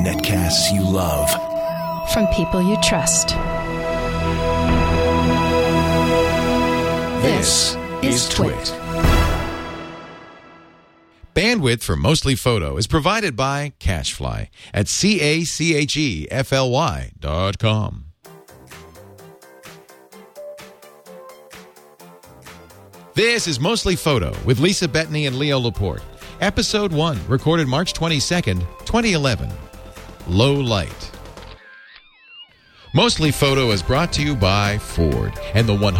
Netcasts you love. From people you trust. This is Twit. Bandwidth for Mostly Photo is provided by CacheFly at C A C H E F L Y dot com. This is Mostly Photo with Lisa Bettany and Leo Laporte. Episode 1, recorded March 22nd, 2011. Low Light. Mostly Photo is brought to you by Ford and the 100%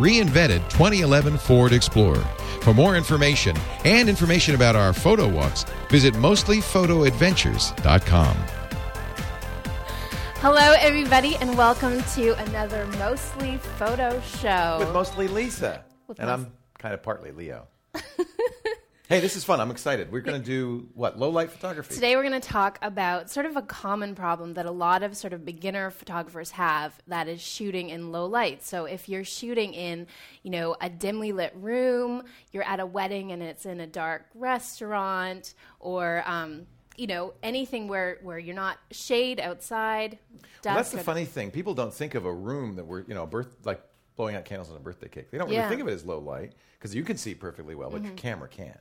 reinvented 2011 Ford Explorer. For more information and information about our photo walks, visit mostlyphotoadventures.com. Hello, everybody, and welcome to another Mostly Photo Show. with mostly Lisa. With and most- I'm kind of partly Leo. hey, this is fun. I'm excited. We're going to do what? Low light photography. Today, we're going to talk about sort of a common problem that a lot of sort of beginner photographers have that is shooting in low light. So, if you're shooting in, you know, a dimly lit room, you're at a wedding and it's in a dark restaurant, or, um, you know, anything where, where you're not shade outside. Well, that's the funny thing. People don't think of a room that we're, you know, birth like blowing out candles on a birthday cake. They don't really Yeah. Mm-hmm. think of it as low light because you can see perfectly well, but your camera can't.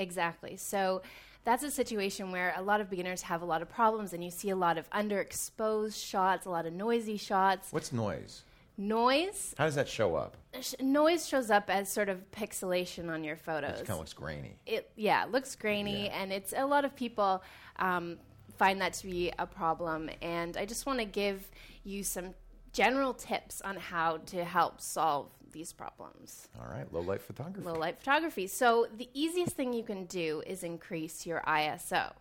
Exactly. So that's a situation where a lot of beginners have a lot of problems, and you see a lot of underexposed shots, a lot of noisy shots. What's noise? Noise, How does that show up? sh- noise shows up as sort of pixelation on your photos. It kind of looks grainy. It yeah, it looks grainy, and it's a lot of people um, find that to be a problem. And I just want to give you some general tips on how to help solve these problems. All right, low light photography. low light photography. So the easiest thing you can do is increase your ISO.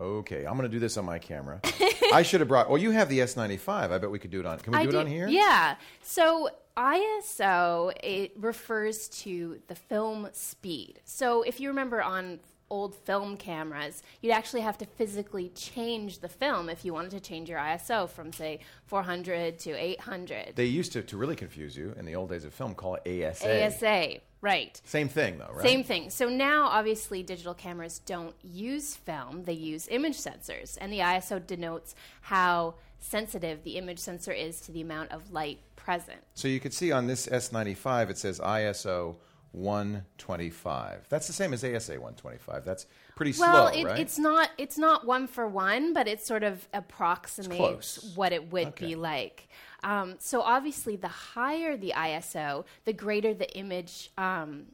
Okay, I'm going to do this on my camera. I should have brought. Well, you have the S95. I bet we could do it on. Can we I do it on here? Yeah. So ISO it refers to the film speed. So if you remember on old film cameras, you'd actually have to physically change the film if you wanted to change your ISO from say 400 to 800. They used to, to really confuse you in the old days of film, call it ASA. ASA, right. Same thing, though, right? Same thing. So now, obviously, digital cameras don't use film, they use image sensors. And the ISO denotes how sensitive the image sensor is to the amount of light present. So you could see on this S95, it says ISO 125. That's the same as ASA 125. That's pretty Well, slow, it, right? it's not it's not one for one, but it sort of approximates what it would Okay. be like. Um, so obviously, the higher the ISO, the greater the image um,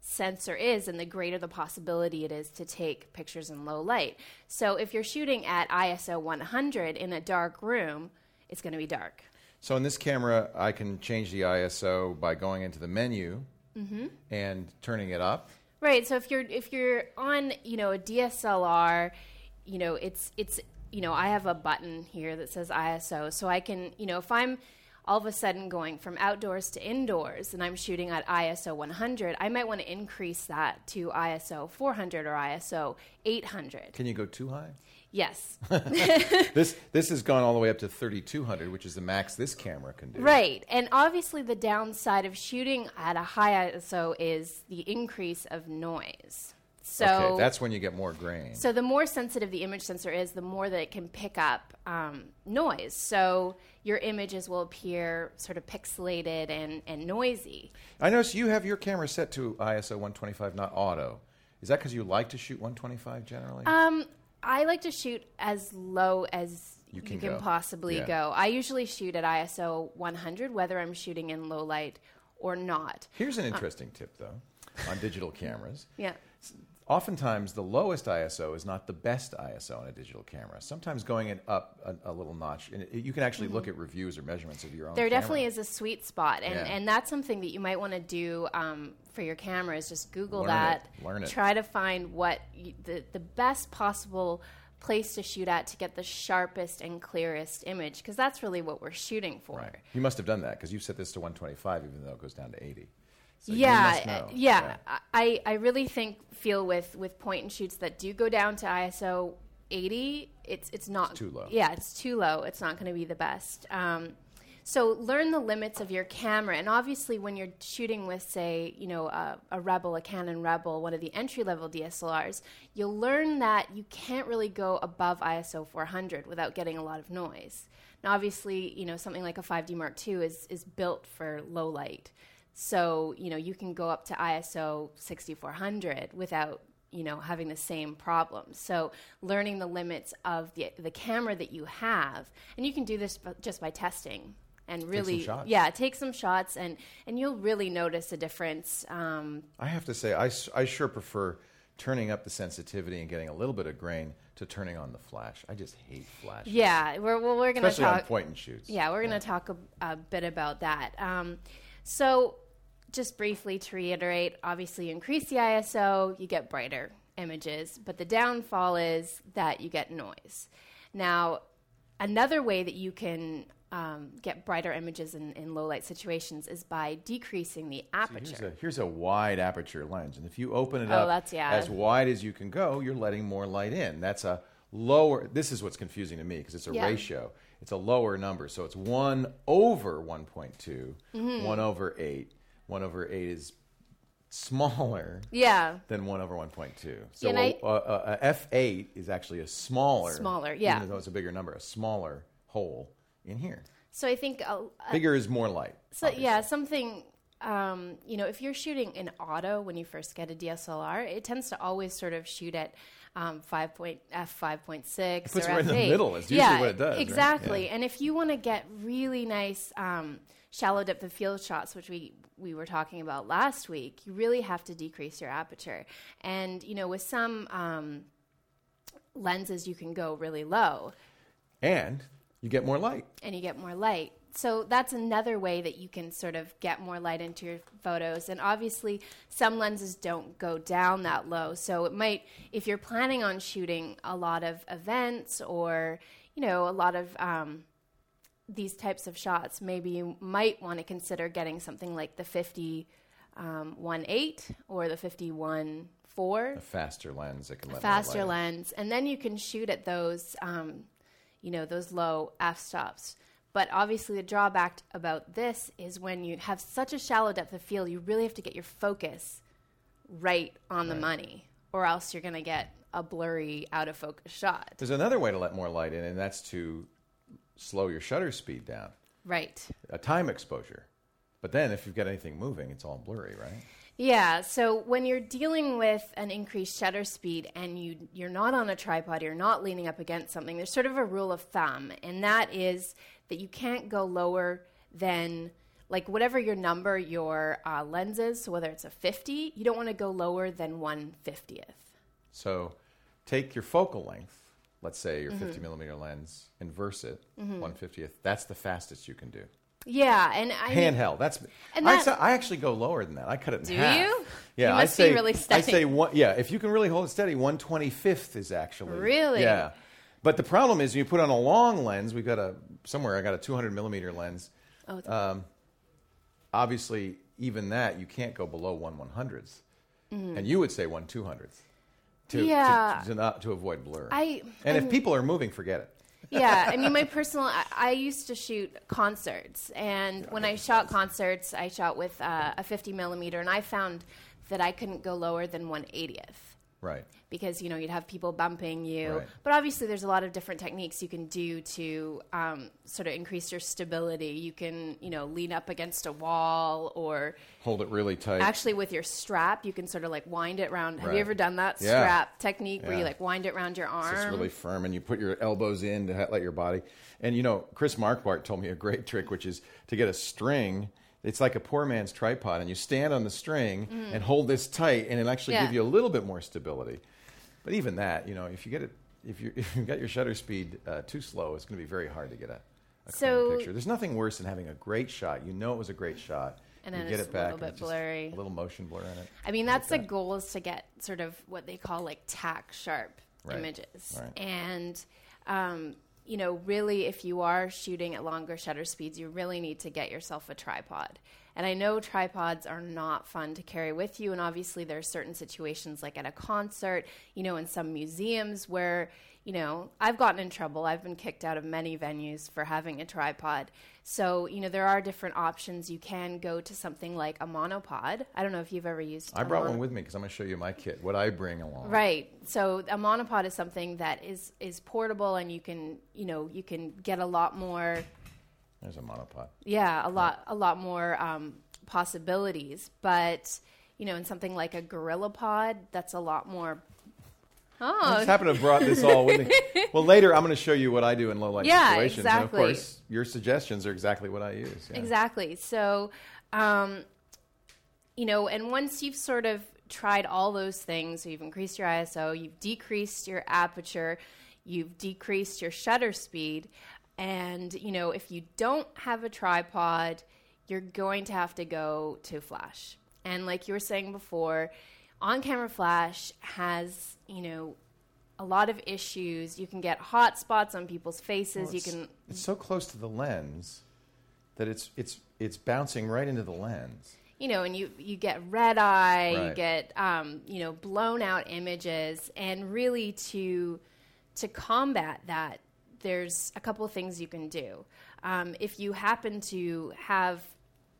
sensor is, and the greater the possibility it is to take pictures in low light. So if you're shooting at ISO 100 in a dark room, it's going to be dark. So in this camera, I can change the ISO by going into the menu Mm-hmm. and turning it up. Right. So if you're if you're on you know a DSLR, you know it's it's you know I have a button here that says ISO, so I can you know if I'm all of a sudden going from outdoors to indoors and I'm shooting at ISO 100, I might want to increase that to ISO 400 or ISO 800. Can you go too high? Yes. This this has gone all the way up to 3200, which is the max this camera can do. Right. And obviously, the downside of shooting at a high ISO is the increase of noise. So okay, that's when you get more grain. So the more sensitive the image sensor is, the more that it can pick up um, noise. So your images will appear sort of pixelated and, and noisy. I notice you have your camera set to ISO 125, not auto. Is that because you like to shoot 125 generally? Um, I like to shoot as low as You you can can, possibly Yeah. go. I usually shoot at ISO 100, whether I'm shooting in low light or not. Here's an uh, interesting tip, though, on digital cameras. Yeah. Oftentimes, the lowest ISO is not the best ISO on a digital camera. Sometimes going it up a, a little notch, and it, you can actually look at reviews or measurements of your own. Mm-hmm. There camera. definitely is a sweet spot, and, Yeah. and that's something that you might want to do um, for your camera. Is just Google Learn that, it. Learn it. try to find what you, the the best possible place to shoot at to get the sharpest and clearest image, because that's really what we're shooting for. Right. You must have done that because you've set this to 125, even though it goes down to 80. So yeah, uh, yeah. I, I really think feel with with point and shoots that do go down to ISO 80, it's it's not too low. Yeah, it's too low. It's not going to be the best. Um, So learn the limits of your camera, and obviously, when you're shooting with, say, you know, a, a Rebel, a Canon Rebel, one of the entry level DSLRs, you'll learn that you can't really go above ISO 400 without getting a lot of noise. Now, obviously, you know, something like a 5D Mark II is is built for low light, so you know you can go up to ISO 6400 without you know having the same problems so learning the limits of the, the camera that you have and you can do this b- just by testing and really shots. yeah take some shots and and you'll really notice a difference um, I have to say, I, I sure prefer turning up the sensitivity and getting a little bit of grain to turning on the flash. I just hate flash. yeah we're, well, we're gonna Especially on talk point and shoots. Yeah, we're going to talk a, a bit about that. Um, so, just briefly to reiterate, obviously, you increase the ISO, you get brighter images, but the downfall is that you get noise. Now, another way that you can um, get brighter images in, in low light situations is by decreasing the Here's aperture. a, here's a wide aperture lens, and if you open it Oh, up yeah. as wide as you can go, you're letting more light in. That's a lower. This is what's confusing to me because it's a Yeah. ratio. It's a lower number, so it's one over 1.2, Mm-hmm. one over eight. One over eight is smaller yeah, than 1 over 1.2. So and I- a, a, a F8 is actually a smaller, Smaller, yeah. even though it's a bigger number, a smaller hole in here. so I think uh, Bigger is more light. So yeah, something um, you know, if you're shooting in auto when you first get a DSLR, it tends to always sort of shoot at um, five point f five point six It puts or it right in the F8. middle. It's usually yeah, what it does, right? Exactly. Yeah. And if you want to get really nice um, shallow depth of field shots, which we we were talking about last week, you really have to decrease your aperture. And you know, with some um, lenses, you can go really low And you get more light. and you get more light. So that's another way that you can sort of get more light into your photos. And obviously, some lenses don't go down that low. So it might, if you're planning on shooting a lot of events or, you know, a lot of um, these types of shots, maybe you might want to consider getting something like the 50 um, 1.8 or the 51 4 A faster lens that can let faster lens, and then you can shoot at those, um, you know, those low f stops. But obviously, the drawback about this is when you have such a shallow depth of field, you really have to get your focus right on the money, or else you're going to get a blurry, out of focus shot. There's another way to let more light in, and that's to slow your shutter speed down, Right. a time exposure. But then if you've got anything moving, it's all blurry, right? Yeah, so when you're dealing with an increased shutter speed and you you're not on a tripod, you're not leaning up against something. There's sort of a rule of thumb, and that is that you can't go lower than like whatever your number your uh, lens is. So whether it's a 50, you don't want to go lower than 150th. So take your focal length, let's say your Mm-hmm. 50 millimeter lens, inverse it, 150th. That's the fastest you can do. Yeah, and I mean- Handheld. That's And I, that- sa- I actually go lower than that. I cut it in Do half. you? Yeah, You I must be say really I say one. Yeah, if you can really hold it steady, 125th is actually Really? Yeah, but the problem is you put on a long lens. We've got a somewhere I got a 200 millimeter lens. Oh, Um, obviously, even that you can't go below one one hundredths, and you would say one two hundredths. To. Yeah. to, to not to avoid blur. I- and if I'm- people are moving, forget it. yeah, I mean, my personal, I, I used to shoot concerts, and when I shot concerts, I shot with uh, a 50 millimeter, and I found that I couldn't go lower than 180th Right. because you know you'd have people bumping you. Right. But obviously, there's a lot of different techniques you can do to um, sort of increase your stability. You can, you know, lean up against a wall, or Hold it really tight. actually with your strap, you can sort of like wind it around. Have you ever done that Yeah. strap technique where you like wind it around your arm? So it's really firm, and you put your elbows in to let your body. And you know, Chris Marquardt told me a great trick, which is to get a string. It's like a poor man's tripod, and you stand on the string and hold this tight, and it'll actually Mm. Yeah. give you a little bit more stability. But even that, you know, if you get it, if you if you've got your shutter speed uh, too slow, it's going to be very hard to get a, a So- clean picture. There's nothing worse than having a great shot. You know it was a great shot. And you then get it's it a little bit blurry. a little motion blur in it. I mean, that's the that. goal is to get sort of what they call like tack sharp Right. images. Right. And, um, you know, really, if you are shooting at longer shutter speeds, you really need to get yourself a tripod. And I know tripods are not fun to carry with you. And obviously, there are certain situations, like at a concert, you know, in some museums where, you know, I've gotten in trouble. I've been kicked out of many venues for having a tripod. So, you know, there are different options. You can go to something like a monopod. I don't know if you've ever used I brought one with me because I'm going to show you my kit, what I bring along. Right. So a monopod is something that is is portable and you can, you know, you can get a lot more There's a monopod. yeah, a lot a lot more um, possibilities, but you know, in something like a gorilla pod, that's a lot more I Oh, just happened to have brought this all with me. Well, later I'm going to show you what I do in low light Yeah, situations. And of course, your suggestions are exactly what I use. yeah. Exactly. So, um, you know, and once you've sort of tried all those things, so you've increased your ISO, you've decreased your aperture, you've decreased your shutter speed, and, you know, if you don't have a tripod, you're going to have to go to flash. And like you were saying before, on camera flash has, you know, a lot of issues. You can get hot spots on people's faces. Well, you can It's so close to the lens that it's it's it's bouncing right into the lens. you know, and you you get red eye, you get um, you know blown out images, and really to to combat that, there's a couple of things you can do. Um, if you happen to have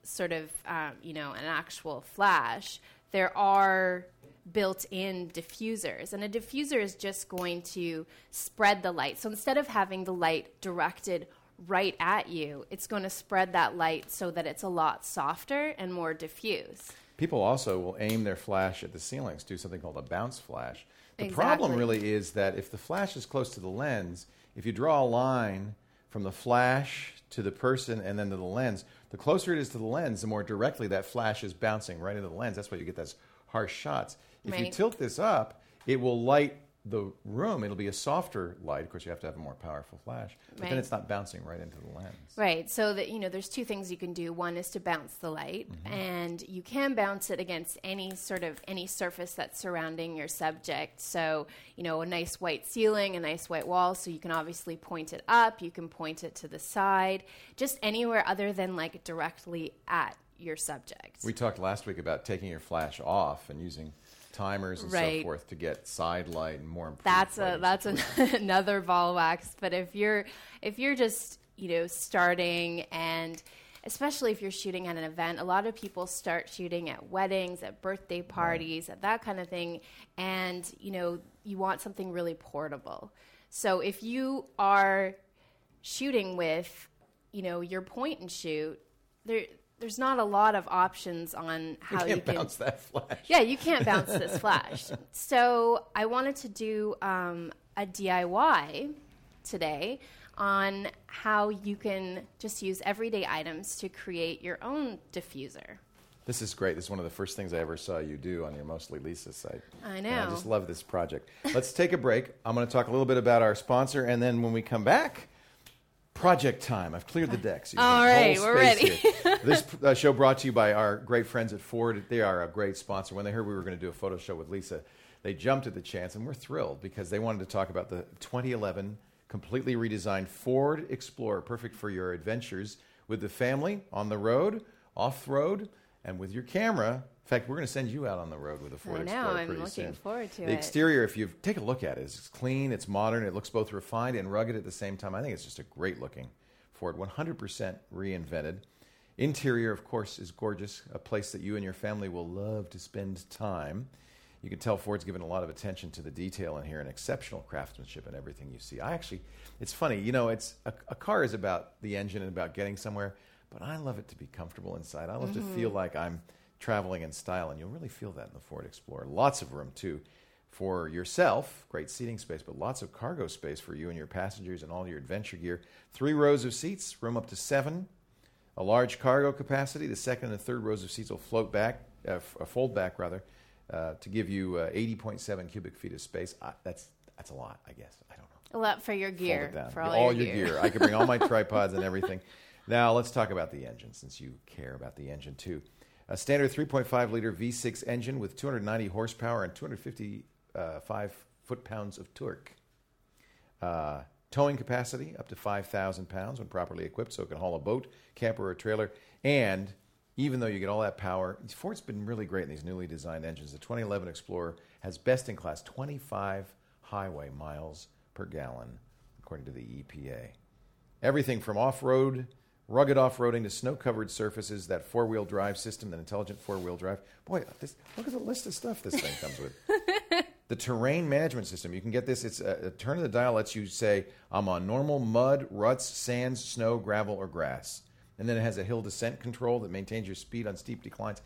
sort of um, you know an actual flash, there are built-in diffusers, and a diffuser is just going to spread the light. So instead of having the light directed right at you, it's going to spread that light so that it's a lot softer and more diffuse. People also will aim their flash at the ceilings, do something called a bounce flash. The problem really is that if the flash is close to the lens, if you draw a line from the flash to the person and then to the lens, the closer it is to the lens, the more directly that flash is bouncing right into the lens. That's why you get those harsh shots. If you tilt this up, it will light the room. It'll be a softer light. Of course, you have to have a more powerful flash, but then it's not bouncing right into the lens. Right. So that you know, there's two things you can do. One is to bounce the light, Mm-hmm. and you can bounce it against any sort of any surface that's surrounding your subject. So you know, a nice white ceiling, a nice white wall. So you can obviously point it up. You can point it to the side, just anywhere other than like directly at your subject. We talked last week about taking your flash off and using timers and so forth to get side light and more. that's a that's an, another ball of wax but if you're if you're just you know starting and especially if you're shooting at an event a lot of people start shooting at weddings at birthday parties at that kind of thing and you know you want something really portable. So if you are shooting with you know your point and shoot there there's not a lot of options on how you, can't can bounce that flash. yeah, you can't bounce this flash. So I wanted to do um, a DIY today on how you can just use everyday items to create your own diffuser. This is great. This is one of the first things I ever saw you do on your Mostly Lisa site. I And I just love this project. Let's take a break. I'm going to talk a little bit about our sponsor, and then when we come back, project time. I've cleared the decks. All right, we're ready. this uh, show brought to you by our great friends at Ford. They are a great sponsor. When they heard we were going to do a photo show with Lisa, they jumped at the chance, and we're thrilled because they wanted to talk about the 2011 completely redesigned Ford Explorer, perfect for your adventures with the family, on the road, off road, and with your camera. In fact, we're going to send you out on the road with a Ford I know, Explorer I'm pretty looking soon. forward to the it. exterior, if you take a look at it, it's clean, it's modern, it looks both refined and rugged at the same time. I think it's just a great looking Ford, 100% reinvented. Interior, of course, is gorgeous, a place that you and your family will love to spend time. You can tell Ford's given a lot of attention to the detail in here and exceptional craftsmanship in everything you see. I actually, it's funny, you know, it's a, a car is about the engine and about getting somewhere, but I love it to be comfortable inside. I love to feel mm-hmm. like I'm traveling in style, and you'll really feel that in the Ford Explorer. Lots of room, too, for yourself, great seating space, but lots of cargo space for you and your passengers and all your adventure gear. Three rows of seats, room up to seven. A large cargo capacity. The second and third rows of seats will float back, uh, f- uh, fold back rather, uh, to give you uh, 80.7 cubic feet of space. Uh, that's that's a lot, I guess. I don't know. A lot for your Fold gear. it down. For all, your, gear. I could bring all my tripods and everything. Now let's talk about the engine, since you care about the engine too. A standard 3.5 liter V6 engine with 290 horsepower and 255 foot pounds of torque. Uh, towing capacity up to 5,000 pounds when properly equipped, so it can haul a boat, camper, or trailer. And even though you get all that power. Ford's been really great in these newly designed engines. The 2011 Explorer has best in class 25 highway miles per gallon, according to the EPA. Everything from off road, rugged off roading to snow covered surfaces, that four wheel drive system, that intelligent four wheel drive. Boy, this, look at the list of stuff this thing comes with. the terrain management system. You can get this. It's a, a turn of the dial lets you say, I'm on normal mud, ruts, sands, snow, gravel, or grass. And then it has a hill descent control that maintains your speed on steep declines.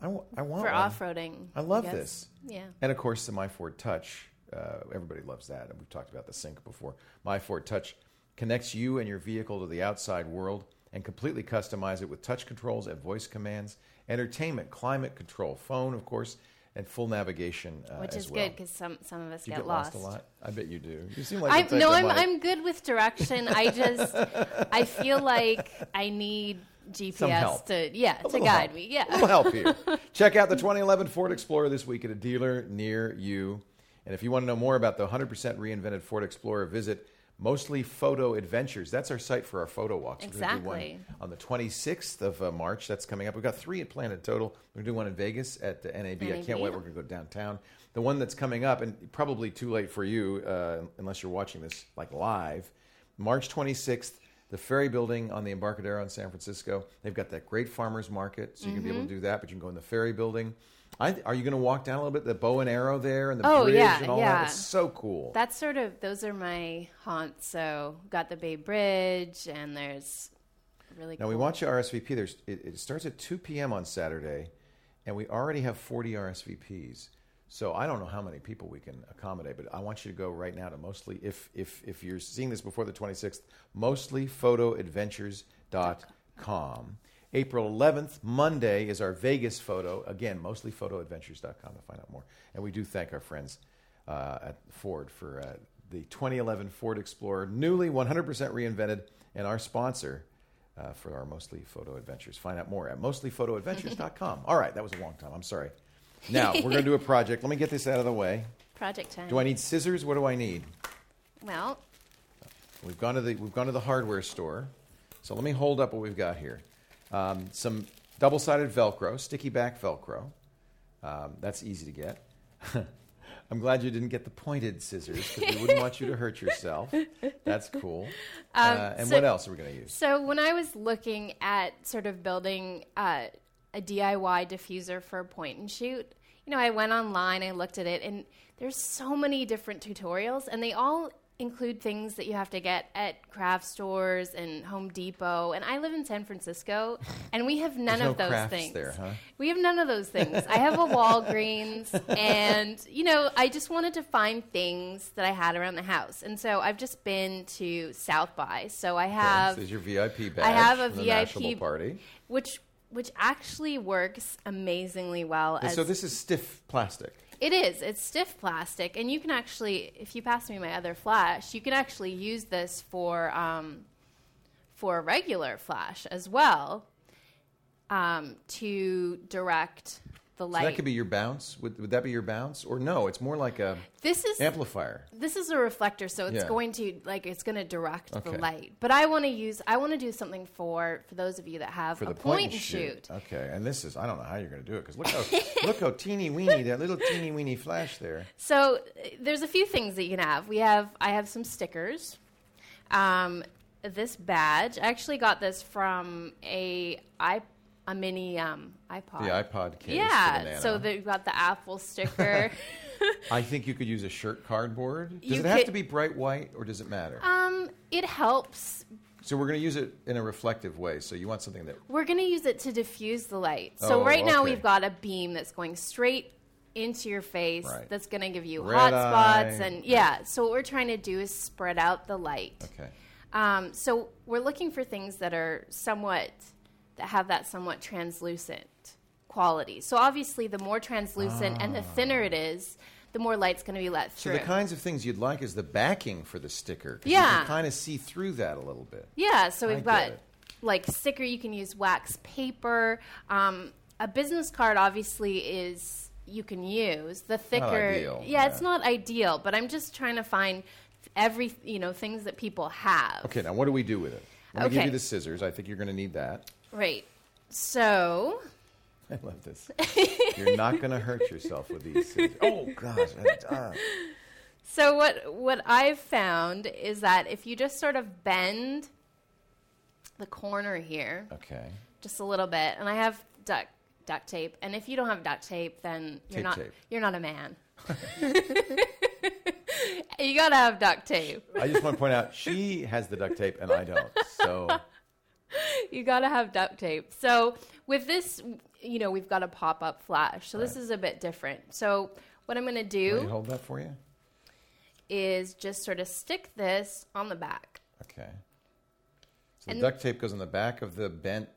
I, w- I want For one. off-roading, I love I this. Yeah. And of course, the My Ford Touch. Uh, everybody loves that. And we've talked about the sync before. My Ford Touch connects you and your vehicle to the outside world and completely customize it with touch controls and voice commands, entertainment, climate control, phone, of course, and full navigation. Uh, Which is well. good because some some of us get, get lost. a lot? I bet you do. You seem like I, the type no, I'm might- I'm good with direction. I just I feel like I need GPS to yeah A to guide help. me. Yeah. A little help here. Check out the 2011 Ford Explorer this week at a dealer near you. And if you want to know more about the 100% reinvented Ford Explorer, visit Mostly Photo Adventures. That's our site for our photo walks. We're gonna do one Exactly. on the 26th of uh, March. That's coming up. We've got three planned in total. We're going to do one in Vegas at the NAB. I can't wait. We're going to go downtown. The one that's coming up, and probably too late for you uh, unless you're watching this like live, March 26th, the Ferry Building on the Embarcadero in San Francisco. They've got that great farmers market, so you can be Mm-hmm. able to do that. But you can go in the Ferry Building. I, are you going to walk down a little bit the bow and arrow there and the Oh, bridge yeah, and all yeah. that? It's so cool. That's sort of those are my haunts. So got the Bay Bridge and there's really Now cool. we want you RSVP. There's it, it starts at 2 p.m. on Saturday, and we already have 40 RSVPs. So I don't know how many people we can accommodate, but I want you to go right now to mostly if if if you're seeing this before the 26th, mostlyphotoadventures.com. April 11th, Monday, is our Vegas photo. Again, mostlyphotoadventures.com to find out more. And we do thank our friends uh, at Ford for uh, the 2011 Ford Explorer, newly 100% reinvented, and our sponsor uh, for our Mostly Photo Adventures. Find out more at mostlyphotoadventures.com. All right, that was a long time. I'm sorry. Now, we're going to do a project. Let me get this out of the way. project time. Do I need scissors? What do I need? well, We've gone to the we've gone to the hardware store. So let me hold up what we've got here. Um, some double-sided Velcro, sticky back Velcro. Um, that's easy to get. I'm glad you didn't get the pointed scissors because we wouldn't want you to hurt yourself. That's cool. uh, and so- what else are we going to use? So when I was looking at sort of building uh, a DIY diffuser for a point and shoot, you know, I went online, I looked at it, and there's so many different tutorials, and they all include things that you have to get at craft stores and Home Depot. And I live in San Francisco, and we have none There's of no those things. there, huh? We have none of those things. I have a Walgreens, and you know, I just wanted to find things that I had around the house, and so I've just been to South by. So I have this is your VIP badge. I have a VIP party. which which actually works amazingly well. As so this is stiff plastic. It is. It's stiff plastic, and you can actually, if you pass me my other flash, you can actually use this for um, for regular flash as well um, to direct the So that could be your bounce. Would, would that be your bounce? Or no, it's more like a this is amplifier. this is a reflector, so it's Yeah. going to like it's going to direct Okay. the light. But I want to use I want to do something for for those of you that have For a the point, and shoot. Okay, and this is I don't know how you're going to do it because look how look how teeny weeny that little teeny weeny flash there. So uh, there's a few things that you can have. We have I have some stickers. Um, this badge. I actually got this from a i a mini um, iPod. The iPod case. Yeah. So they've got the Apple sticker. I think you could use a shirt cardboard. Does You it have could- to be bright white or does it matter? um, it helps. so we're going to use it in a reflective way. So you want something that We're going to use it to diffuse the light. So Oh, right now okay. we've got a beam that's going straight into your face. Right. That's going to give you Red hot spots eye. and yeah. So what we're trying to do is spread out the light. okay. Um, so we're looking for things that are somewhat that have that somewhat translucent quality. So obviously, the more translucent and the thinner it is, the more light's going to be let through. So the kinds of things you'd like is the backing for the sticker. 'cause You Yeah. can kind of see through that a little bit. yeah. So we've get got like sticker. You can use wax paper. Um, a business card obviously is you can use the thicker. ideal, Yeah, yeah. it's not ideal, but I'm just trying to find every you know things that people have. Okay, now what do we do with it? I'm going to give you the scissors. I think you're going to need that. Right. So, I love this. You're not going to hurt yourself with these. Oh gosh. uh, so what what I've found is that if you just sort of bend the corner here okay. just a little bit, and I have duct duct tape, and if you don't have duct tape, then you're Tape not tape. you're not a man. you gotta have duct tape. I just want to point out she has the duct tape and I don't. So you gotta have duct tape. So with this, you know, we've got a pop up flash. So this is a bit different. So what I'm gonna let do hold that for you. is just sort of stick this on the back. Okay. So the duct tape goes on the back of the bent.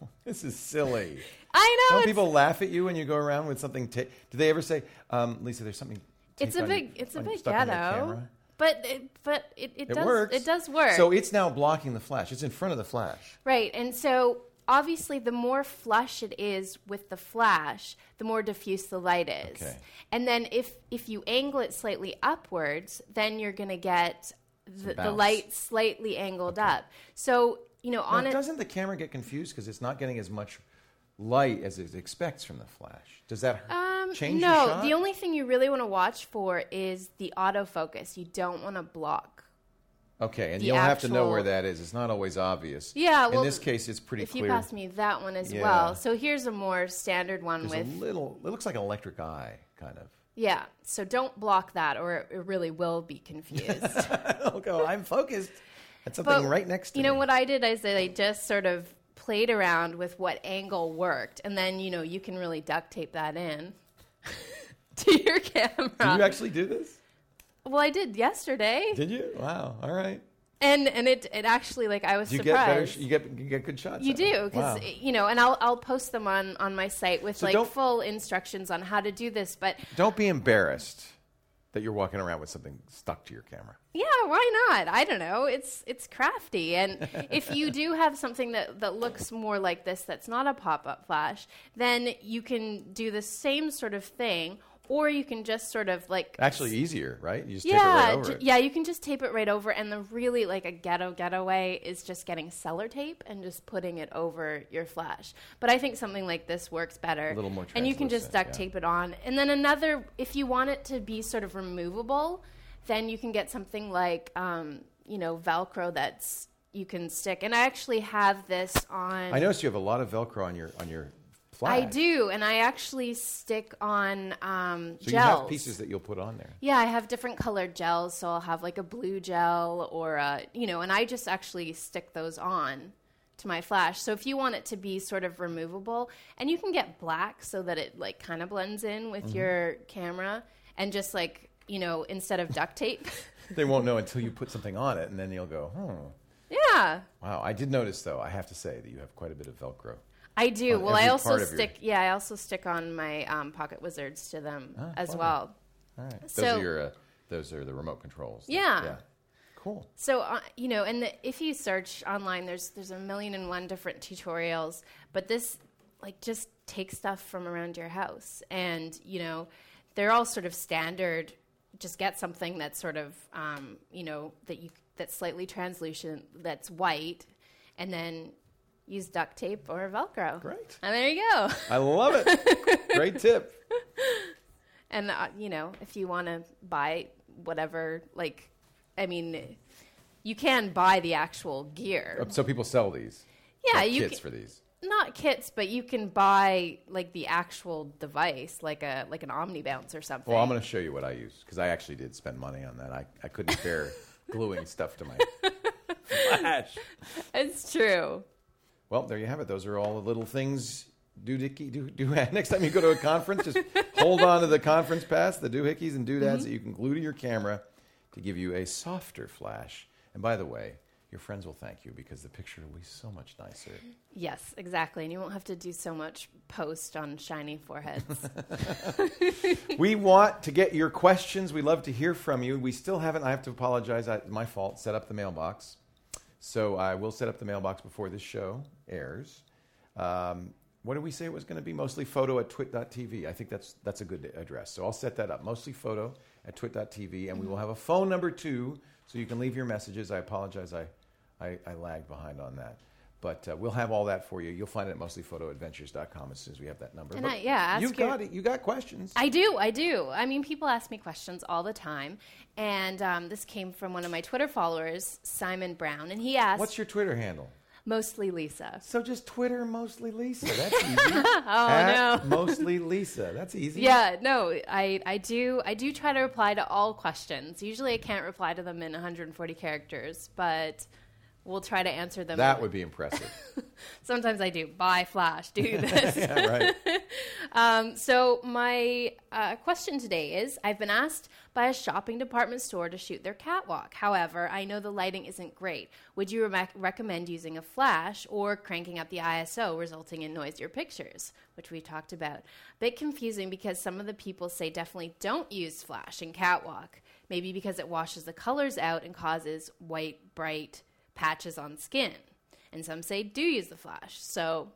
this is silly. I know Don't people laugh at you when you go around with something? Ta- Do they ever say, um, "Lisa, there's something"? it's a big it's a big your ghetto, camera?" But it, but it, it, It does works. it does work. So it's now blocking the flash. It's in front of the flash. Right. And so obviously the more flush it is with the flash, the more diffuse the light is. Okay. And then if if you angle it slightly upwards, then you're going to get the, the light slightly angled up. So, you know, on Now, it doesn't the camera get confused because it's not getting as much light as it expects from the flash? Does that um, change no, the only thing you really want to watch for is the autofocus. You don't want to block. okay, and you'll have to know where that is. It's not always obvious. Yeah, well, in this case, it's pretty If clear. you pass me that one as Yeah. well. So here's a more standard one There's with a little. It looks like an electric eye, kind of. Yeah, so don't block that or it really will be confused. I'll go. I'm focused. That's something right next to you know me. what I did is I just sort of played around with what angle worked, and then you know you can really duct tape that in to your camera. Did you actually do this? well, I did yesterday, Did you? Wow. All right. and and it it actually like I was you get better? surprised. sh- You get you get good shots. you do because Wow. Eh, you know, and I'll I'll post them on on my site with So like full instructions on how to do this. But Don't be embarrassed that you're walking around with something stuck to your camera. Yeah, why not? I don't know. It's it's crafty, and if you do have something that that looks more like this, that's not a pop up flash, then you can do the same sort of thing, or you can just sort of like Actually, easier, right? You just tape it yeah, right over j- yeah, you can just tape it right over. And the really like a ghetto getaway is just getting cellar tape and just putting it over your flash. But I think something like this works better. A little more and you can just duct yeah. tape it on. And then another, if you want it to be sort of removable, then you can get something like um, you know Velcro that's you can stick. And I actually have this on. I noticed you have a lot of Velcro on your on your flash. I do, and I actually stick on um, So gels. you have pieces that you'll put on there. Yeah, I have different colored gels, so I'll have like a blue gel or a, you know, and I just actually stick those on to my flash. So if you want it to be sort of removable, and you can get black so that it like kind of blends in with your camera and just like, you know, instead of duct tape. They won't know until you put something on it, and then you'll go, "Hmm, yeah. wow." I did notice, though. I have to say that you have quite a bit of Velcro. I do. On Well, I also of your- stick yeah, I also stick on my um, PocketWizards to them Ah, as well. All right, those are your uh, those are the remote controls. Yeah. yeah, cool. So uh, you know, and the, if you search online, there's there's a million and one different tutorials, but this like just take stuff from around your house, and you know, they're all sort of standard. Just get something that's sort of um, you know that you that's slightly translucent, that's white, and then use duct tape or Velcro. Great. And there you go. I love it. Great tip. And uh, you know, if you want to buy whatever, like, I mean, you can buy the actual gear. So people sell these. Yeah, Like you kits can, for these. not kits, but you can buy like the actual device, like a like an Omni Bounce or something. Well, I'm going to show you what I use because I actually did spend money on that. I, I couldn't bear gluing stuff to my flash. it's true. Well, there you have it. Those are all the little things. Doohickey, do, do, next time you go to a conference, just hold on to the conference pass, the doohickeys and doodads mm-hmm. that you can glue to your camera to give you a softer flash. And by the way, your friends will thank you because the picture will be so much nicer. Yes, exactly, and you won't have to do so much post on shiny foreheads. we want to get your questions. We love to hear from you. We still haven't, I have to apologize, I, my fault, set up the mailbox. So I will set up the mailbox before this show airs. Um, what did we say it was going to be? Mostly photo at twit.tv. I think that's, that's a good address. So I'll set that up. Mostly photo at twit.tv. And we will have a phone number too, so you can leave your messages. I apologize, I, I, I lagged behind on that. But uh, we'll have all that for you. You'll find it at mostlyphotoadventures.com as soon as we have that number. And But I- yeah, ask you've your- got it. You got questions. I do, I do. I mean, people ask me questions all the time, and um, this came from one of my Twitter followers, Simon Brown, and he asked, What's your Twitter handle? mostly Lisa. So just Twitter mostly Lisa. That's easy. oh no. mostly Lisa. That's easy. Yeah, no, I, I do I do try to reply to all questions. Usually, I can't reply to them in 140 characters, but we'll try to answer them. That would be impressive. Sometimes I do. Buy Flash. Do this. yeah, right. Um, so my uh, question today is: I've been asked by a shopping department store to shoot their catwalk. However, I know the lighting isn't great. Would you re- recommend using a flash or cranking up the ISO, resulting in noisier pictures, which we talked about? Bit confusing because some of the people say definitely don't use flash in catwalk. Maybe because it washes the colors out and causes white, bright patches on skin. And some say do use the flash. So,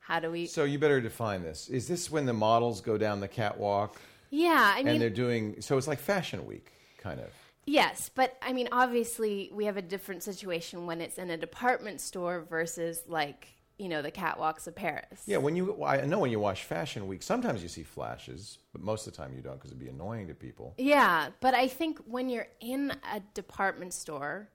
how do we? So you better define this. Is this when the models go down the catwalk yeah, I mean, and they're doing? So it's like Fashion Week, kind of. Yes, but I mean, obviously, we have a different situation when it's in a department store versus like you know the catwalks of Paris. Yeah, when you, I know when you watch Fashion Week, sometimes you see flashes, but most of the time you don't because it'd be annoying to people. Yeah, but I think when you're in a department store,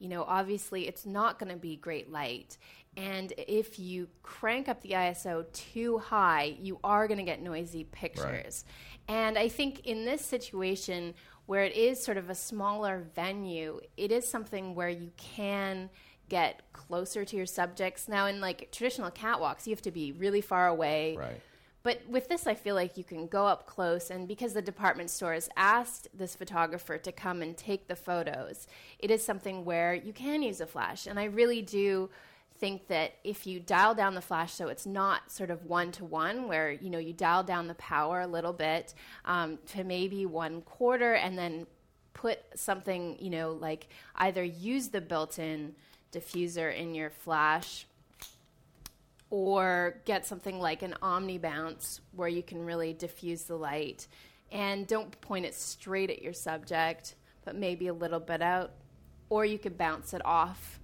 you know, obviously it's not going to be great light. And if you crank up the ISO too high, you are going to get noisy pictures. And I think in this situation where it is sort of a smaller venue, it is something where you can get closer to your subjects. Now, in like traditional catwalks, you have to be really far away. Right. But with this, I feel like you can go up close, and because the department store has asked this photographer to come and take the photos, it is something where you can use a flash. And I really do think that if you dial down the flash so it's not sort of one to one, where you know you dial down the power a little bit um, to maybe one quarter, and then put something you know like either use the built-in diffuser in your flash or get something like an omni bounce where you can really diffuse the light and don't point it straight at your subject but maybe a little bit out or you could bounce it off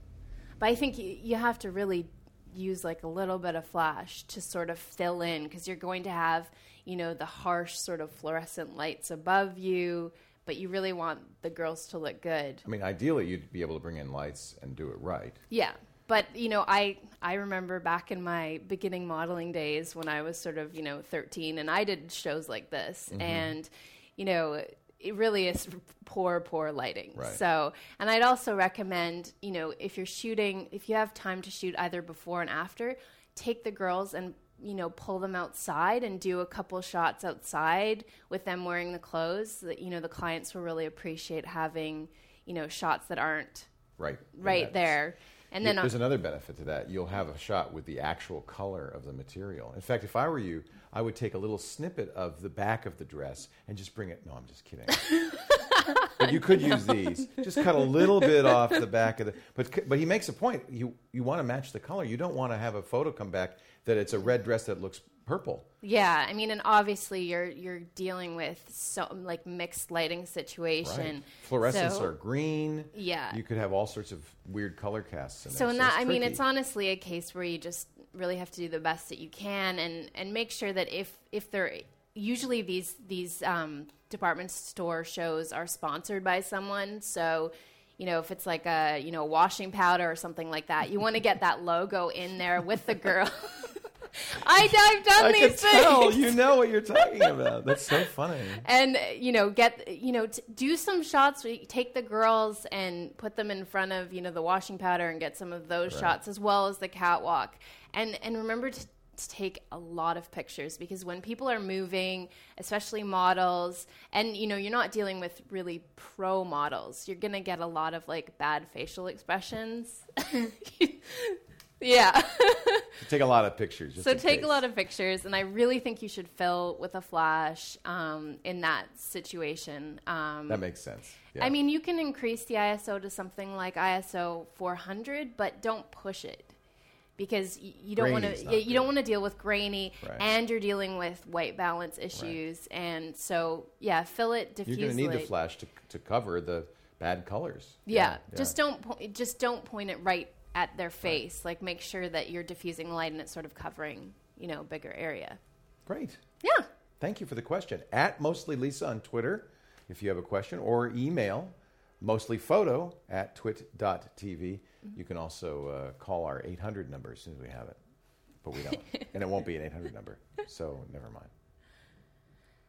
but i think you, you have to really use like a little bit of flash to sort of fill in because you're going to have you know the harsh sort of fluorescent lights above you but you really want the girls to look good I mean, ideally, you'd be able to bring in lights and do it right. yeah. But you know, I I remember back in my beginning modeling days when I was sort of, you know, 13 and I did shows like this mm-hmm. and you know, it really is poor poor lighting. Right. So, and I'd also recommend, you know, if you're shooting, if you have time to shoot either before and after, take the girls and you know, pull them outside and do a couple shots outside with them wearing the clothes. That you know, the clients will really appreciate having, you know, shots that aren't Right. right there. And then there's another benefit to that. You'll have a shot with the actual color of the material. In fact, if I were you, I would take a little snippet of the back of the dress and just bring it. No, I'm just kidding. but you could use these. Just cut a little bit off the back of the. But but he makes a point. You you want to match the color. You don't want to have a photo come back that it's a red dress that looks purple. Yeah, I mean, and obviously you're you're dealing with so like mixed lighting situation. Fluorescents So- are green. Yeah. You could have all sorts of weird color casts in So there. in that, it's I mean, it's honestly a case where you just really have to do the best that you can, and and make sure that if if they're usually these these um, department store shows are sponsored by someone, so. You know, if it's like a you know washing powder or something like that, you want to get that logo in there with the girl. I, I've done I these can tell you know what you're talking about. That's so funny. and you know get you know t- do some shots take the girls and put them in front of you know the washing powder and get some of those shots as well as the catwalk and and remember to, to take a lot of pictures because when people are moving especially models and you know you're not dealing with really pro models you're gonna get a lot of like bad facial expressions yeah Take a lot of pictures. So take case. a lot of pictures, and I really think you should fill with a flash um, in that situation. Um, That makes sense. Yeah. I mean, you can increase the ISO to something like ISO 400, but don't push it because you don't want to. You, don't want to deal with grainy, Right. and you're dealing with white balance issues, and so yeah, fill it diffusely. you're going to need the flash to, to cover the bad colors. Yeah, just don't po- just don't point it right at their face. Like make sure that you're diffusing light and it's sort of covering, you know, a bigger area. Great. Yeah. Thank you for the question. At Mostly Lisa on Twitter, if you have a question, or email mostlyphoto at twit.tv. You can also uh, call our 800 number as soon as we have it. But we don't. and it won't be an 800 number. So never mind.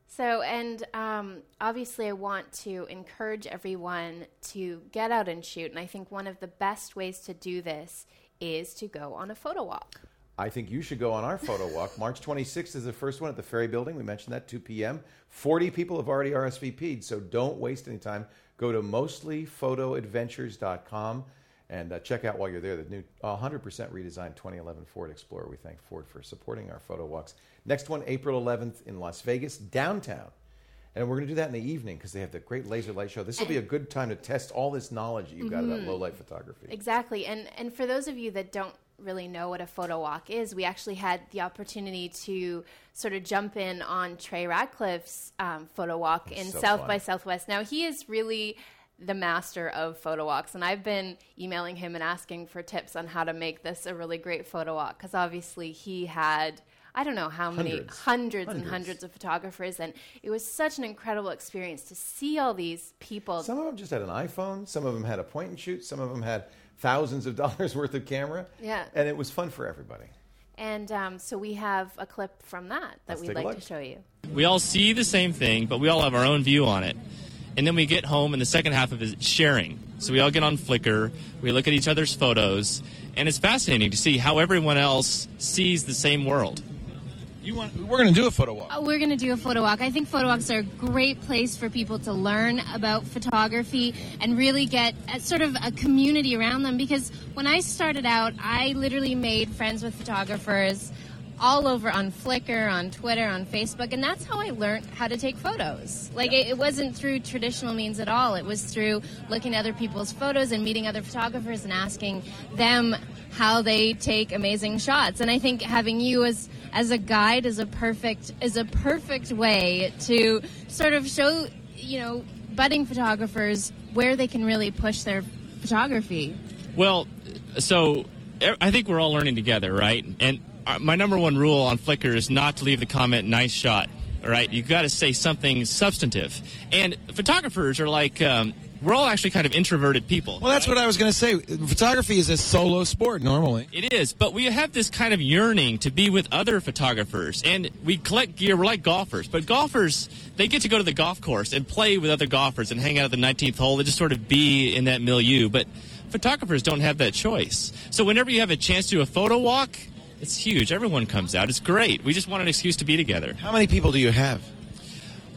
So, and um, obviously, I want to encourage everyone to get out and shoot. And I think one of the best ways to do this is to go on a photo walk. I think you should go on our photo walk. March 26th is the first one at the Ferry Building. We mentioned that 2 p.m. 40 people have already RSVP'd, so don't waste any time. Go to mostlyphotoadventures.com and uh, check out while you're there the new 100% redesigned 2011 Ford Explorer. We thank Ford for supporting our photo walks. Next one, April 11th in Las Vegas, downtown. And we're going to do that in the evening because they have the great laser light show. This will be a good time to test all this knowledge you've got about low light photography. Exactly. And and for those of you that don't really know what a photo walk is, we actually had the opportunity to sort of jump in on Trey Ratcliff's um, photo walk in so South fun. by Southwest. Now he is really the master of photo walks, and I've been emailing him and asking for tips on how to make this a really great photo walk because obviously he had. I don't know how many Hundreds. hundreds, and Hundreds. hundreds of photographers, and it was such an incredible experience to see all these people Some of them just had an iPhone. Some of them had a point and shoot. Some of them had thousands of dollars worth of camera. Yeah. And it was fun for everybody. And um, so we have a clip from that that Let's we'd like to show you. We all see the same thing, but we all have our own view on it. And then we get home, and the second half of it is sharing. So we all get on Flickr, we look at each other's photos, and it's fascinating to see how everyone else sees the same world. You want? We're going to do a photo walk. Uh, We're going to do a photo walk. I think photo walks are a great place for people to learn about photography and really get a, sort of a community around them. Because when I started out, I literally made friends with photographers all over on Flickr, on Twitter, on Facebook, and that's how I learned how to take photos. Like it, it wasn't through traditional means at all. It was through looking at other people's photos and meeting other photographers and asking them how they take amazing shots. And I think having you as as a guide is a perfect is a perfect way to sort of show you know budding photographers where they can really push their photography. Well, so I think we're all learning together, right? And my number one rule on Flickr is not to leave the comment "nice shot." All right, you've got to say something substantive. And photographers are like um, we're all actually kind of introverted people. Well, that's what I was going to say. Photography is a solo sport normally. It is, but we have this kind of yearning to be with other photographers, and we collect gear. We're like golfers, but golfers they get to go to the golf course and play with other golfers and hang out at the 19th hole. They just sort of be in that milieu. But photographers don't have that choice. So whenever you have a chance to do a photo walk, it's huge. Everyone comes out. It's great. We just want an excuse to be together. How many people do you have?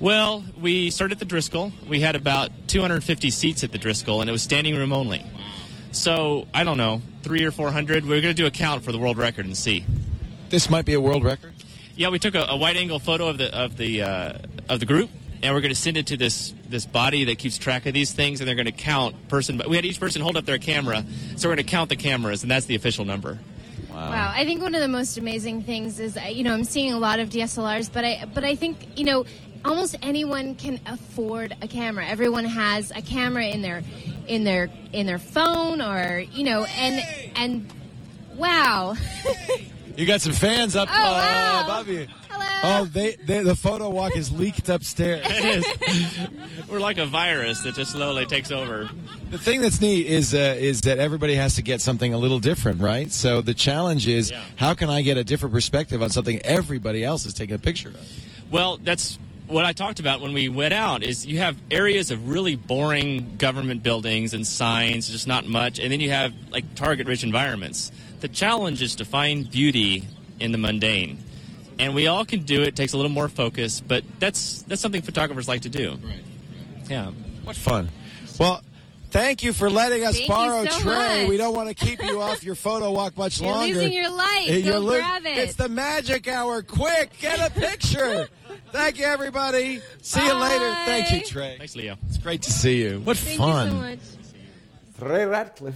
Well, we started at the Driskill. We had about 250 seats at the Driskill, and it was standing room only. So I don't know, three or four hundred. We're going to do a count for the world record and see. This might be a world record. Yeah, we took a, a wide angle photo of the of the uh, of the group, and we're going to send it to this this body that keeps track of these things, and they're going to count person. But we had each person hold up their camera, so we're going to count the cameras, and that's the official number. Wow, I think one of the most amazing things is uh, you know I'm seeing a lot of DSLRs, but I but I think you know almost anyone can afford a camera. Everyone has a camera in their in their in their phone or you know and and wow. You got some fans up Oh, wow. above you. Hello. Oh, they, they the photo walk is leaked upstairs. It is. we're like a virus that just slowly takes over. The thing that's neat is uh, is that everybody has to get something a little different, right? So the challenge is Yeah. how can I get a different perspective on something everybody else is taking a picture of? Well, that's what I talked about when we went out. Is you have areas of really boring government buildings and signs, just not much, and then you have like target-rich environments. The challenge is to find beauty in the mundane, and we all can do it. It takes a little more focus, but that's that's something photographers like to do. Right. Yeah. What fun! Well. Thank you for letting us Thank borrow so Trey. much. We don't want to keep you off your photo walk much You're longer. losing your light. Eh, you're lo- grab it. It's the magic hour. Quick, get a picture. Thank you, everybody. See you later. Thank you, Trey. Thanks, Leo. It's great to see you. What Thank fun. you so much. Trey Ratcliff.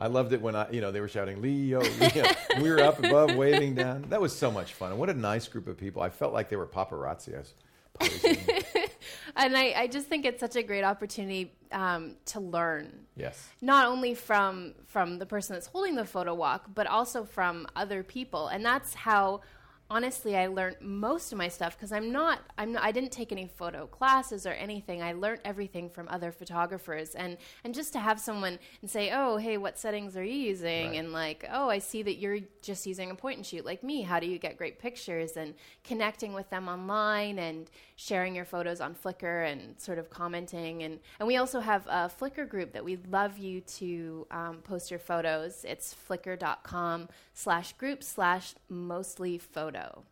I loved it when I, you know, they were shouting Leo, Leo. we were up above, waving down. That was so much fun. And what a nice group of people. I felt like they were paparazzi. I was posing. and I, I just think it's such a great opportunity um, to learn Yes. not only from from the person that's holding the photo walk, but also from other people, and that's how honestly I learned most of my stuff because I'm not I'm not, I didn't take any photo classes or anything. I learned everything from other photographers, and and just to have someone and say, oh hey, what settings are you using, Right. and like oh I see that you're just using a point and shoot like me. How do you get great pictures? And connecting with them online and sharing your photos on Flickr and sort of commenting and and we also have a Flickr group that we'd love you to um, post your photos. It's flickr.com slash group slash mostly photo.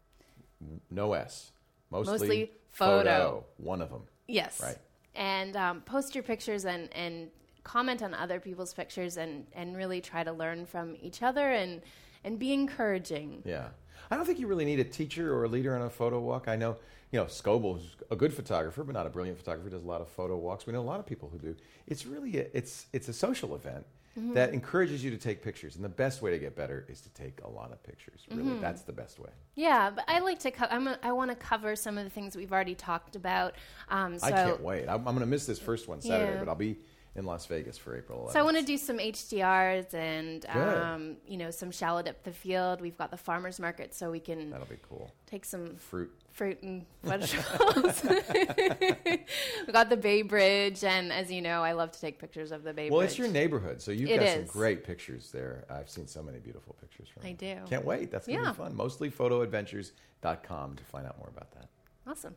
No S. Mostly, Mostly photo. One of them. Yes. Right. And um, post your pictures and, and comment on other people's pictures and, and really try to learn from each other and, and be encouraging. Yeah. I don't think you really need a teacher or a leader on a photo walk. I know, you know, Scoble's a good photographer, but not a brilliant photographer. Does a lot of photo walks. We know a lot of people who do. It's really a, it's it's a social event Mm-hmm. that encourages you to take pictures, and the best way to get better is to take a lot of pictures. Really, Mm-hmm. that's the best way. Yeah, but I like to. Co- I'm a, I want to cover some of the things we've already talked about. Um, so I can't wait. I'm, I'm going to miss this first one Saturday, Yeah. but I'll be in Las Vegas for April 11th. So I want to do some HDRs and um, you know some shallow depth the field. We've got the farmers market, so we can That'll be cool. take some Fruit. fruit and vegetables. we got the Bay Bridge, and as you know, I love to take pictures of the Bay Bridge. Well, Bridge. it's your neighborhood, so you've It got some great pictures there. I've seen so many beautiful pictures from I you. do. Can't wait. That's going to Yeah. be fun. Mostlyphotoadventures.com to find out more about that. Awesome.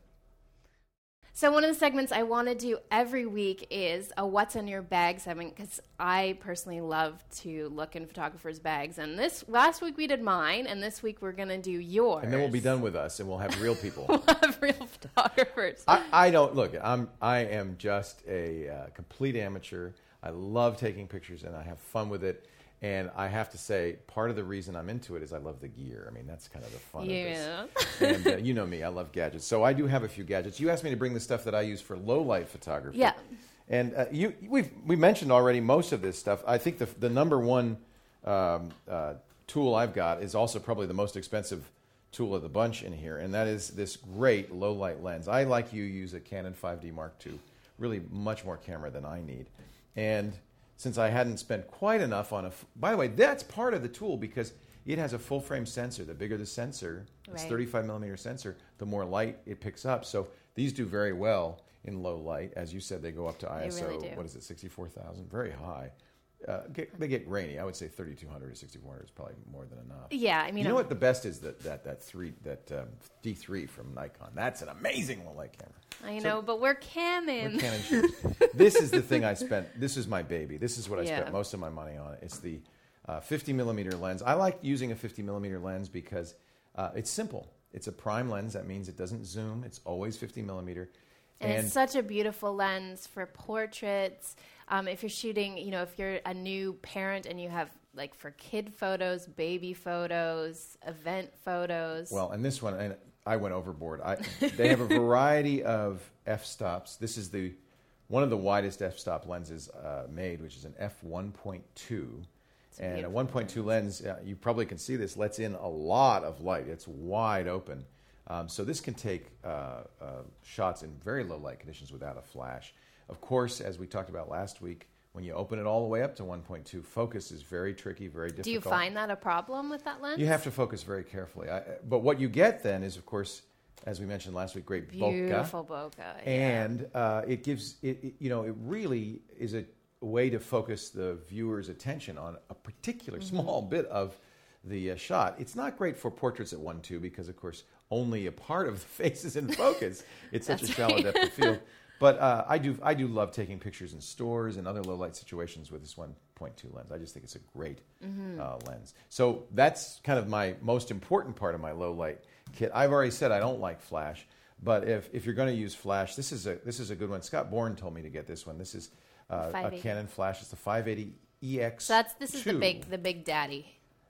So one of the segments I want to do every week is a "What's in Your Bag" segment because I personally love to look in photographers' bags. And this last week we did mine, and this week we're gonna do yours. And then we'll be done with us, and we'll have real people. we'll have real photographers. I, I don't look. I'm I am just a uh, complete amateur. I love taking pictures, and I have fun with it. And I have to say, part of the reason I'm into it is I love the gear. I mean, that's kind of the fun Yeah. of this. and uh, you know me, I love gadgets. So I do have a few gadgets. You asked me to bring the stuff that I use for low light photography. Yeah. And uh, you, we've we mentioned already most of this stuff. I think the the number one um, uh, tool I've got is also probably the most expensive tool of the bunch in here, and that is this great low light lens. I like you use a Canon 5D Mark II, really much more camera than I need, and since I hadn't spent quite enough on a, f- by the way, that's part of the tool because it has a full frame sensor. The bigger the sensor, it's Right. 35 millimeter sensor, the more light it picks up. So these do very well in low light. As you said, they go up to ISO, really what is it, 64,000? Very high. Uh, get, they get grainy. I would say 3200 or 6400 is probably more than enough. Yeah, I mean, you know I'm- what the best is that that that three that um, D3 from Nikon. That's an amazing low light camera. I So- know, but we're Canon. we're Canon this is the thing I spent. This is my baby. This is what I Yeah. spent most of my money on. It's the uh, 50 millimeter lens. I like using a 50 millimeter lens because uh, it's simple. It's a prime lens. That means it doesn't zoom. It's always 50 millimeter. And, it's such a beautiful lens for portraits. Um, if you're shooting, you know, if you're a new parent and you have like for kid photos, baby photos, event photos. Well, and this one, and I went overboard. I, they have a variety of f stops. This is the one of the widest f stop lenses uh, made, which is an f 1.2. And a beautiful 1.2 lens, uh, you probably can see this, lets in a lot of light. It's wide open. Um, so this can take uh, uh, shots in very low light conditions without a flash. Of course, as we talked about last week, when you open it all the way up to 1.2, focus is very tricky, very difficult. Do you find that a problem with that lens? You have to focus very carefully. I, but what you get then is, of course, as we mentioned last week, great beautiful bokeh, bokeh. and uh, it gives it, it- You know, it really is a way to focus the viewer's attention on a particular Mm-hmm. small bit of the uh, shot. It's not great for portraits at one two because, of course, only a part of the face is in focus. It's such a shallow right. depth of field. But uh, I do I do love taking pictures in stores and other low light situations with this 1.2 lens. I just think it's a great Mm-hmm. uh, lens. So that's kind of my most important part of my low light kit. I've already said I don't like flash, but if, if you're going to use flash, this is a this is a good one. Scott Bourne told me to get this one. This is uh, a Canon flash. It's the 580 EX. So that's this is the big the big daddy.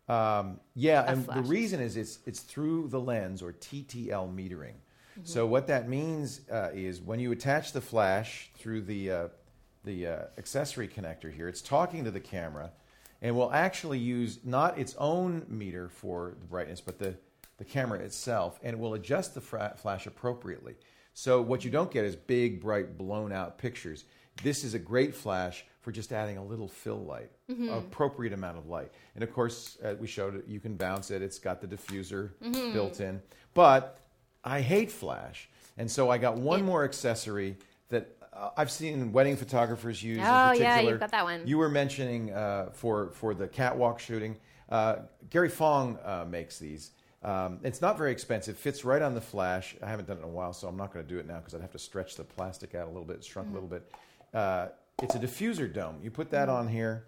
Um, yeah, and the reason is it's it's through the lens or TTL metering. Mm-hmm. So what that means uh, is when you attach the flash through the uh, the uh, accessory connector here, it's talking to the camera, and will actually use not its own meter for the brightness, but the the camera itself, and it will adjust the fra- flash appropriately. So what you don't get is big, bright, blown out pictures. This is a great flash for just adding a little fill light, Mm-hmm. appropriate amount of light. And of course, uh, we showed it. You can bounce it. It's got the diffuser Mm-hmm. built in. But I hate flash, and so I got one more accessory that uh, I've seen wedding photographers use. in Oh, yeah, particular. you've got that one. You were mentioning uh, for for the catwalk shooting. Uh, Gary Fong uh, makes these. Um, it's not very expensive. Fits right on the flash. I haven't done it in a while, so I'm not going to do it now because I'd have to stretch the plastic out a little bit. It's shrunk a little bit. Uh, it's a diffuser dome. You put that on here,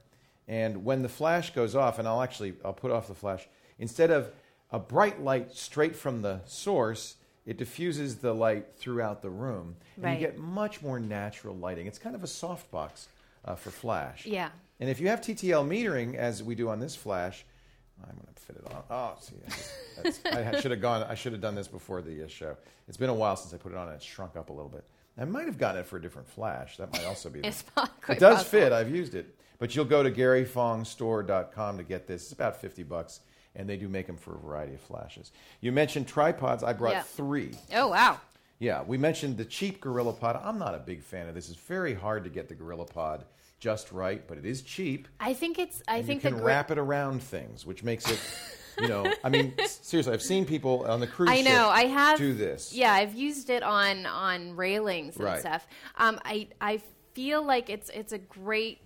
and when the flash goes off, and I'll actually I'll put off the flash instead of a bright light straight from the source. It diffuses the light throughout the room, and Right. you get much more natural lighting. It's kind of a softbox uh, for flash. Yeah. And if you have TTL metering, as we do on this flash, I'm going to fit it on. Oh, see, I, just, that's, I should have gone. I should have done this before the uh, show. It's been a while since I put it on, and it shrunk up a little bit. I might have gotten it for a different flash. That might also be. It's quite it does possible. fit. I've used it, but you'll go to GaryFongStore.com to get this. It's about fifty bucks, and they do make them for a variety of flashes. You mentioned tripods. I brought Yeah. three. Oh wow. Yeah, we mentioned the cheap Gorilla Pod. I'm not a big fan of this. It's very hard to get the Gorilla Pod just right, but it is cheap. I think it's. I think you can gr- wrap it around things, which makes it, you know, I mean, seriously, I've seen people on the cruise I ship know. I have do this. Yeah, I've used it on on railings and Right. stuff. Um, I I feel like it's it's a great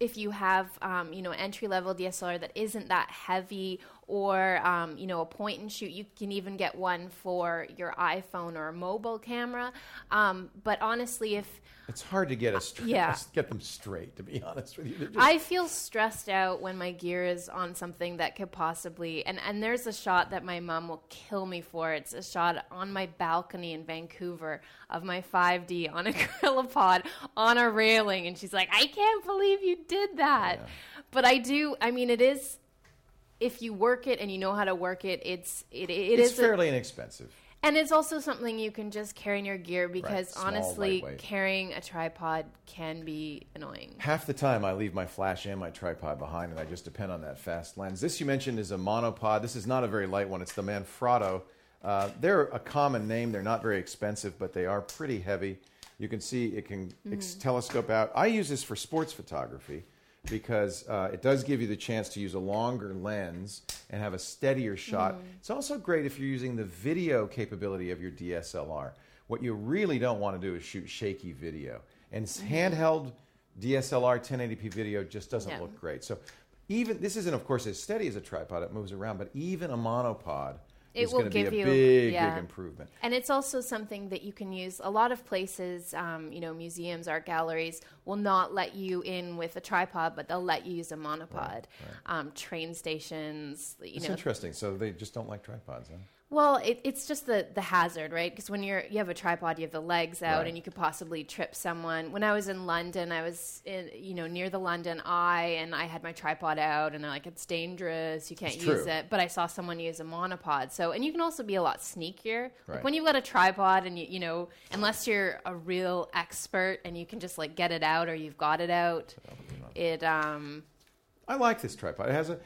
if you have um, you know entry level DSLR that isn't that heavy or um, you know a point and shoot. You can even get one for your iPhone or a mobile camera. Um, but honestly, if It's hard to get a straight, Yeah. get them straight. To be honest with you, just- I feel stressed out when my gear is on something that could possibly and and there's a shot that my mom will kill me for. It's a shot on my balcony in Vancouver of my 5D on a GorillaPod on a railing and she's like, "I can't believe you did that." But I do, I mean it is if you work it and you know how to work it, it's it, it it's is a- fairly inexpensive. and it's also something you can just carry in your gear because small, honestly, carrying a tripod can be annoying. Half the time, I leave my flash and my tripod behind, and I just depend on that fast lens. This you mentioned is a monopod. This is not a very light one. It's the Manfrotto. Uh, they're a common name. They're not very expensive, but they are pretty heavy. You can see it can ex- telescope out. I use this for sports photography because uh, it does give you the chance to use a longer lens and have a steadier shot. It's also great if you're using the video capability of your DSLR. What you really don't want to do is shoot shaky video. And s- handheld DSLR 1080p video just doesn't look great. So even this isn't, of course, as steady as a tripod. It moves around, but even a monopod It will give you- big, yeah. big improvement. And it's also something that you can use. A lot of places, um, you know, museums, art galleries will not let you in with a tripod, but they'll let you use a monopod. Um, train stations, you It's know. interesting. So they just don't like tripods, huh? Well, it, it's just the the hazard, right? Because when you're you have a tripod, you have the legs out, Right. and you could possibly trip someone. When I was in London, I was in you know near the London Eye, and I had my tripod out, and they're like, "It's dangerous, you can't It's use true. it." But I saw someone use a monopod, so and you can also be a lot sneakier. Right. Like when you've got a tripod, and you you know, unless you're a real expert and you can just like get it out or you've got it out, it um I like this tripod. It has a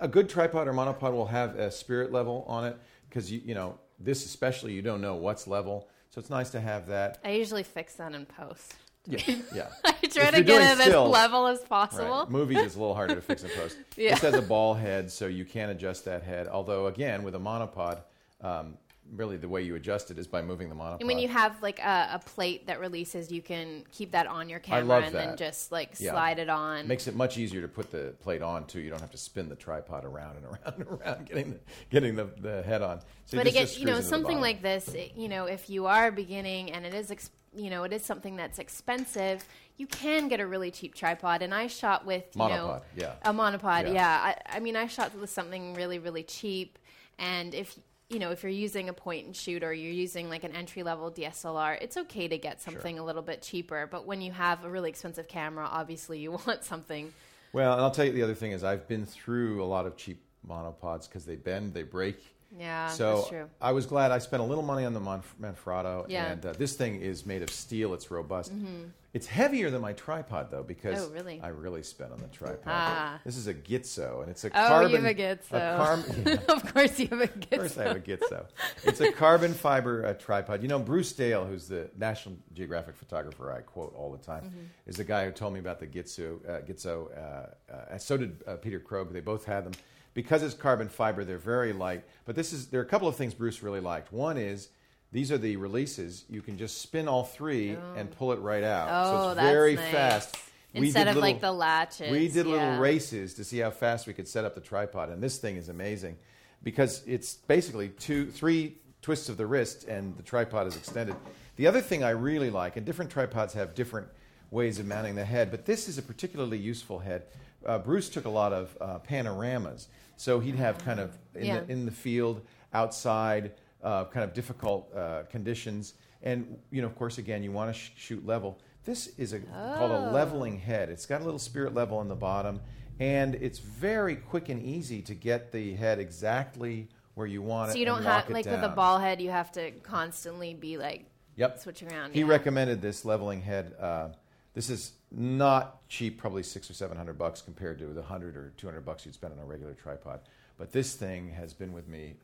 a good tripod or monopod will have a spirit level on it because you you know this especially you don't know what's level, so it's nice to have that. I usually fix that in post. Yeah, yeah. I try to get it as level as possible. Right. Movies is a little harder to fix in post. Yeah. This has a ball head, so you can adjust that head. Although again, with a monopod, um, really the way you adjust it is by moving the monopod. And when you have like a, a plate that releases, you can keep that on your camera and then just like Yeah. slide it on. makes it much easier to put the plate on too. You don't have to spin the tripod around and around and around, getting the, getting the, the head on. So but again, you know, screws into the something like this, it- you know, if you are beginning and it is, ex- you know, it is something that's expensive, you can get a really cheap tripod. And I shot with, you know, Monopod, yeah. a monopod. Yeah. Yeah, I, I mean, I shot with something really, really cheap. And if you know, if you're using a point and shoot or you're using like an entry level DSLR, it's okay to get something a little bit cheaper. But when you have a really expensive camera, obviously you want something. Well, and I'll tell you the other thing is I've been through a lot of cheap monopods because they bend, they break. Yeah, So that's true. I was glad I spent a little money on the Monf- Manfrotto, Yeah. and uh, this thing is made of steel. It's robust. Mm-hmm. It's heavier than my tripod though because. Oh, really? I really spent on the tripod. Ah. This is a Gitzo, and it's a Oh, carbon. you have a Gitzo. carb- yeah. of course, you have a good. Of course, I have a Gitzo. It's a carbon fiber uh, tripod. You know, Bruce Dale, who's the National Geographic photographer I quote all the time, Mm-hmm. is the guy who told me about the Gitzo. Uh, Gitzo. Uh, uh, so did uh, Peter Krogh. They both had them because it's carbon fiber. They're very light. But this is there are a couple of things Bruce really liked. One is. These are the releases. You can just spin all three and pull it right out. so Oh, it's that's very nice. fast. Instead of little- like the latches. we did little races to see how fast we could set up the tripod, and this thing is amazing because it's basically two, three twists of the wrist, and the tripod is extended. The other thing I really like, and different tripods have different ways of mounting the head, but this is a particularly useful head. Uh, Bruce took a lot of uh, panoramas, so he'd have kind of in, Yeah. the, in the field, outside, uh, kind of difficult uh, conditions, and you know, of course, again, you want to sh- shoot level. This is a, called a Oh. leveling head. It's got a little spirit level on the bottom, and it's very quick and easy to get the head exactly where you want it. So you don't have like with a ball head, you have to constantly be like Yep. switching around. He yeah. recommended this leveling head. Uh, this is not cheap, probably six or seven hundred bucks compared to the hundred or two hundred bucks you'd spend on a regular tripod. But this thing has been with me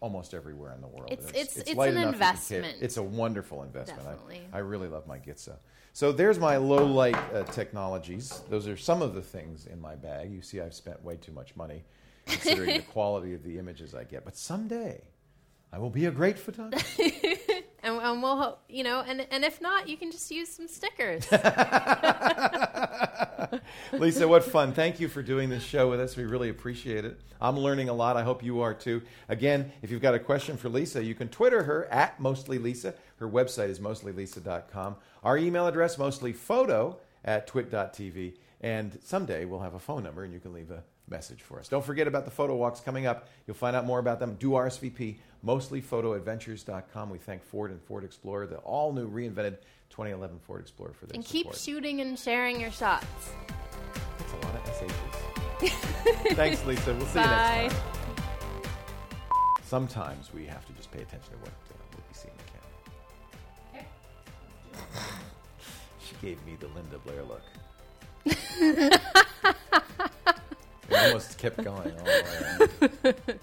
almost everywhere in the world. It's- it's- it's light an enough you can carry- investment. It's a wonderful investment. Definitely. I, I really love my Gitzo. So there's my low light uh, technologies. Those are some of the things in my bag. You see, I've spent way too much money considering the quality of the images I get. But someday, I will be a great photographer. and, and we'll you know, and and if not, you can just use some stickers. Lisa, what fun. Thank you for doing this show with us. We really appreciate it. I'm learning a lot. I hope you are too. Again, if you've got a question for Lisa, you can Twitter her at mostlylisa. Her website is mostlylisa.com. Our email address, mostlyphoto at twit.tv. And someday we'll have a phone number and you can leave a message for us. Don't forget about the photo walks coming up. You'll find out more about them. Do RSVP, mostlyphotoadventures.com. We thank Ford and Ford Explorer, the all new reinvented 2011 Ford Explorer for their and keep support. shooting and sharing your shots. That's a lot of SHs. Thanks, Lisa. We'll see you next time. Sometimes we have to just pay attention to what, uh, what we see in the camera. she gave me the Linda Blair look. it almost kept going all the way.